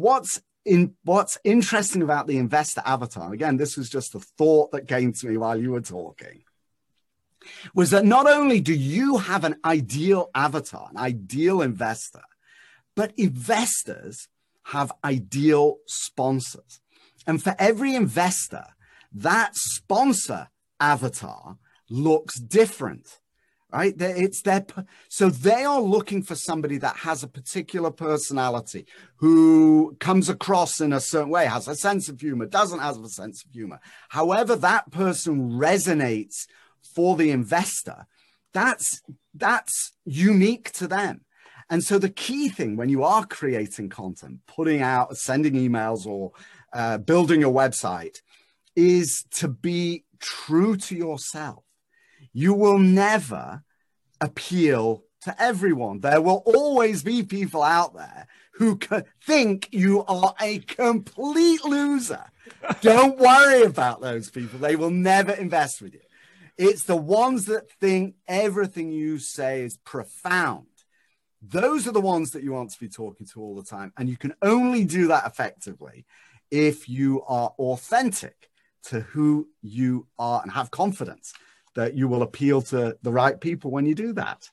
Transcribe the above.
what's in what's interesting about the investor avatar, again, this was just a thought that came to me while you were talking, was that not only do you have an ideal avatar, an ideal investor, but investors have ideal sponsors. And for every investor, that sponsor avatar looks different right? It's their so they are looking for somebody that has a particular personality who comes across in a certain way has a sense of humor doesn't have a sense of humor. However that person resonates for the investor that's that's unique to them. And so the key thing when you are creating content putting out sending emails or uh, building a website is to be true to yourself you will never appeal to everyone. There will always be people out there who think you are a complete loser. Don't worry about those people. They will never invest with you. It's the ones that think everything you say is profound. Those are the ones that you want to be talking to all the time. And you can only do that effectively if you are authentic to who you are and have confidence that you will appeal to the right people when you do that.